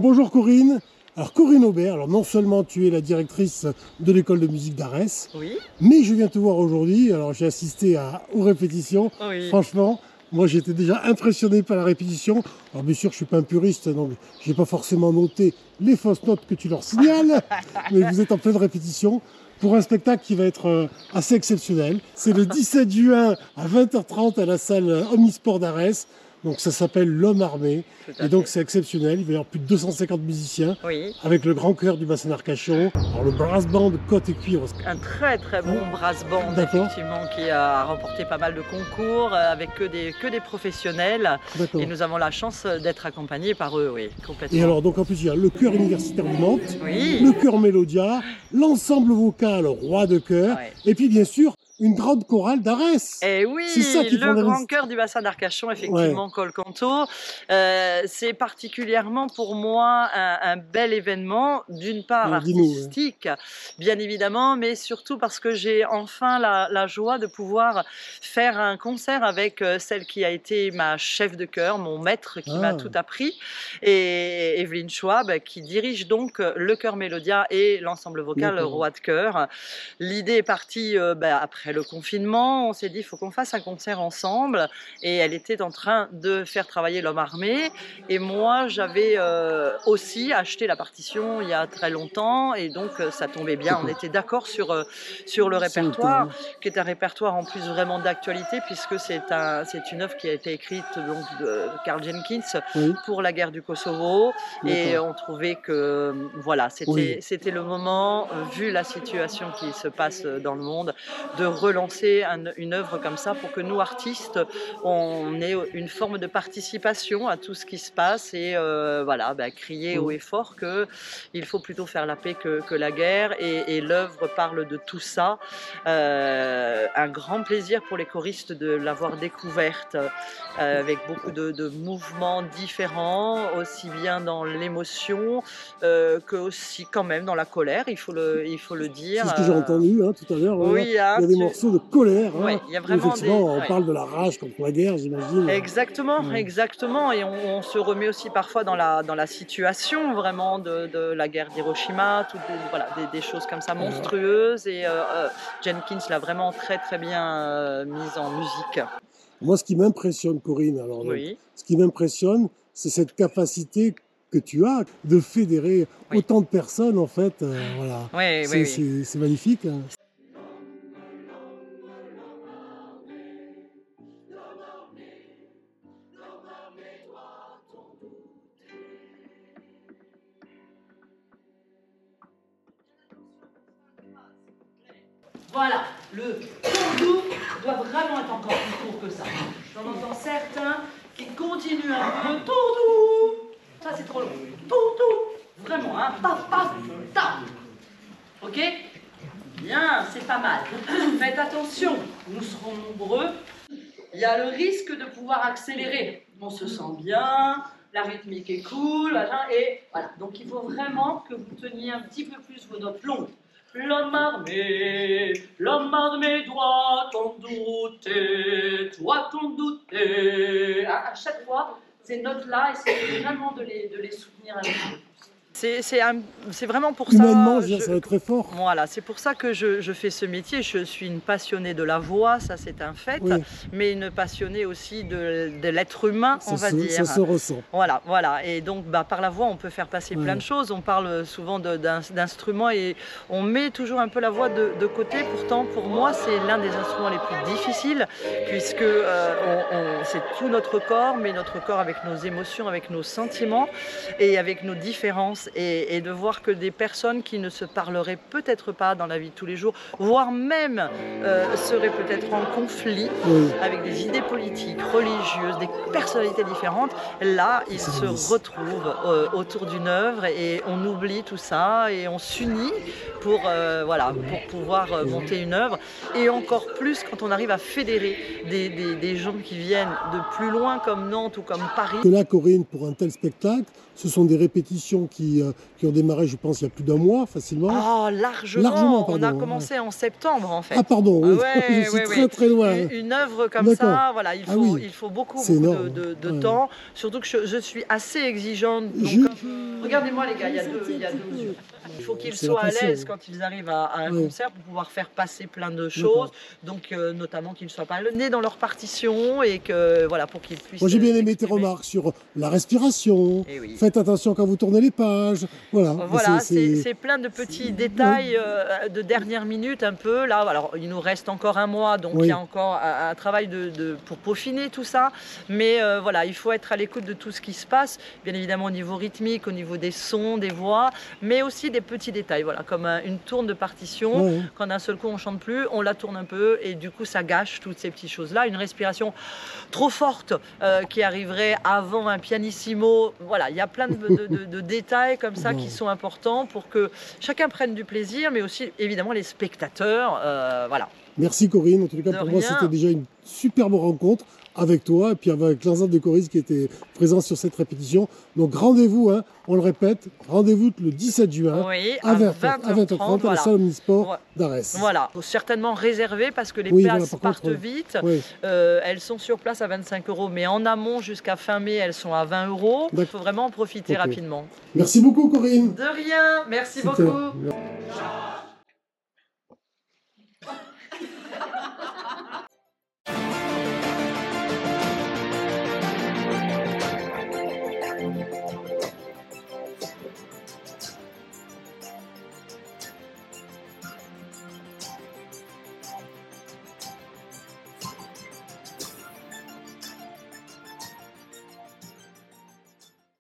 Bonjour Corinne. Alors Corinne Aubert, alors non seulement tu es la directrice de l'école de musique d'Arès, Oui, mais je viens te voir aujourd'hui. Alors j'ai assisté à, aux répétitions. oui. Franchement, moi j'étais déjà impressionné par la répétition. Alors bien sûr, je suis pas un puriste, donc j'ai pas forcément noté les fausses notes que tu leur signales, mais vous êtes en pleine répétition pour un spectacle qui va être euh, assez exceptionnel. C'est le 17 juin à 20h30 à la salle Omnisport d'Arès. Donc ça s'appelle L'Homme Armé. Et donc c'est exceptionnel. Il va y avoir plus de 250 musiciens Oui, avec le grand chœur du bassin d'Arcachon. Alors le brass band Côte et Cuivre. un très très bon brass band effectivement qui a remporté pas mal de concours euh, avec que des, que des professionnels et nous avons la chance d'être accompagnés par eux, oui, complètement. Et alors donc en plus il y a le chœur universitaire du Nantes. Oui, le chœur Mélodia, l'ensemble vocal Roi de chœur, Ouais. et puis bien sûr une grande chorale d'Arès. Et oui, C'est ça qui le grand cœur du bassin d'Arcachon, effectivement, Colcanto. Euh, c'est particulièrement pour moi un, un bel événement, d'une part ouais. artistique, bien évidemment, mais surtout parce que j'ai enfin la, la joie de pouvoir faire un concert avec euh, celle qui a été ma chef de chœur, mon maître qui Ah. m'a tout appris, et Evelyne Schwab, qui dirige donc euh, le chœur Mélodia et l'ensemble vocal. Roi de chœur. L'idée est partie euh, bah, après le confinement. On s'est dit, il faut qu'on fasse un concert ensemble. Et elle était en train de faire travailler l'homme armé. Et moi, j'avais euh, aussi acheté la partition il y a très longtemps. Et donc, euh, ça tombait bien. On était d'accord sur, euh, sur le répertoire, qui est un répertoire en plus vraiment d'actualité, puisque c'est un, c'est une œuvre qui a été écrite donc, de Carl Jenkins Oui. pour la guerre du Kosovo. Et on trouvait que voilà, c'était Oui. c'était le moment, vu la situation qui se passe dans le monde, de relancer un- une œuvre comme ça pour que nous, artistes, on ait une forme de participation à tout ce qui se passe et euh, voilà, bah, crier haut Oui. et fort que il faut plutôt faire la paix que, que la guerre. Et, et l'œuvre parle de tout ça. Euh, un grand plaisir pour les choristes de l'avoir découverte euh, avec beaucoup de, de mouvements différents, aussi bien dans l'émotion que aussi quand même dans la colère, il faut le, il faut le dire. C'est ce que j'ai entendu hein, tout à l'heure. Oui, hein, il y a des morceaux de colère. hein, Oui, il y a vraiment effectivement, des- on ouais. parle de la rage contre la guerre, j'imagine. Exactement, Ouais. exactement. Et on, on se remet aussi parfois dans la, dans la situation vraiment de, de la guerre d'Hiroshima, toutes des, voilà, des, des choses comme ça monstrueuses. Et euh, euh, Jenkins l'a vraiment très très bien euh, mise en musique. Moi, ce qui m'impressionne, Corinne, alors, donc, Oui, ce qui m'impressionne, c'est cette capacité que tu as de fédérer Oui. autant de personnes, en fait. euh, voilà. oui, C'est oui. magnifique. Voilà, le tour doit vraiment être encore plus court que ça. J'en entends certains qui continuent un peu. Tour doux Ça, c'est trop long. Tour doux Vraiment, hein Paf, paf, tap Ok? Bien, c'est pas mal. Faites attention, nous serons nombreux. Il y a le risque de pouvoir accélérer. On se sent bien, la rythmique est cool, et voilà. Donc il faut vraiment que vous teniez un petit peu plus vos notes longues. L'homme armé, l'homme armé doit en douter, doit en douter? À, chaque fois, ces notes-là, essayez vraiment de les, de les soutenir peu. C'est vraiment pour Humainement, ça. je veux dire, je- ça va être très fort. voilà, c'est pour ça que je, je fais ce métier. Je suis une passionnée de la voix, ça c'est un fait, Oui, mais une passionnée aussi de, de l'être humain, on ça, va se, dire. ça se ressent. Voilà, voilà. Et donc, bah, par la voix, on peut faire passer Ouais. plein de choses. On parle souvent d'instruments et on met toujours un peu la voix de, de côté. Pourtant, pour moi, c'est l'un des instruments les plus difficiles puisque euh, on- on- c'est tout notre corps, mais notre corps avec nos émotions, avec nos sentiments et avec nos différences. Et, et de voir que des personnes qui ne se parleraient peut-être pas dans la vie de tous les jours, voire même euh, seraient peut-être en conflit, Oui. avec des idées politiques, religieuses, des personnalités différentes, là, ils se retrouvent euh, autour d'une œuvre et on oublie tout ça et on s'unit pour, euh, voilà, pour pouvoir euh, monter une œuvre. Et encore plus quand on arrive à fédérer des, des- des gens qui viennent de plus loin comme Nantes ou comme Paris. Que là, Corinne, pour un tel spectacle, ce sont des répétitions qui, euh, qui ont démarré, je pense, il y a plus d'un mois facilement. Oh, largement. Largement, On a commencé en septembre en fait. Ah, pardon, oui, Ouais, je suis ouais, très ouais. très loin. Une, une œuvre comme ça, voilà, il Ah faut, oui. il faut beaucoup, de, de- de Ouais. temps. Surtout que je, je suis assez exigeante. Je- Regardez-moi les gars, il y a deux, il y a deux. Il faut qu'ils soient à l'aise quand ils arrivent à, à un concert pour pouvoir faire passer plein de choses. Donc euh, notamment qu'ils ne soient pas le nez dans leur partition et que voilà pour qu'ils puissent. Moi, j'ai bien euh, aimé tes remarques sur la respiration. Eh oui. Faites attention quand vous tournez les pages. Voilà. Voilà, C'est- plein de petits détails euh, de dernière minute un peu. Là, alors il nous reste encore un mois, donc Oui. il y a encore un, un travail de, de- pour peaufiner tout ça. Mais euh, voilà, il faut être à l'écoute de tout ce qui se passe, bien évidemment au niveau rythmique, au niveau des sons, des voix, mais aussi des petits détails. Voilà, comme un- une tourne de partition. Quand d'un seul coup on chante plus, on la tourne un peu et du coup ça gâche toutes ces petites choses-là. Une respiration trop forte euh, qui arriverait avant un pianissimo. Voilà, il y a plein de, de- de- de détails comme ça qui sont importants pour que chacun prenne du plaisir, mais aussi évidemment les spectateurs. euh, voilà. Merci Corinne. En les cas, De pour moi, c'était déjà une superbe rencontre avec toi et puis avec l'ensemble des choristes qui étaient présents sur cette répétition. Donc rendez-vous, hein, on le répète, rendez-vous le 17 juin oui, à 20h30 à, 20h30 à la voilà. salle omnisport d'Arès. Voilà, faut certainement réserver parce que les Oui, places voilà, par contre, partent vite. Oui, Euh, elles sont sur place à 25 euros, mais en amont jusqu'à fin mai, elles sont à 20 euros. Il faut vraiment en profiter rapidement. Merci beaucoup Corinne. De rien, merci beaucoup.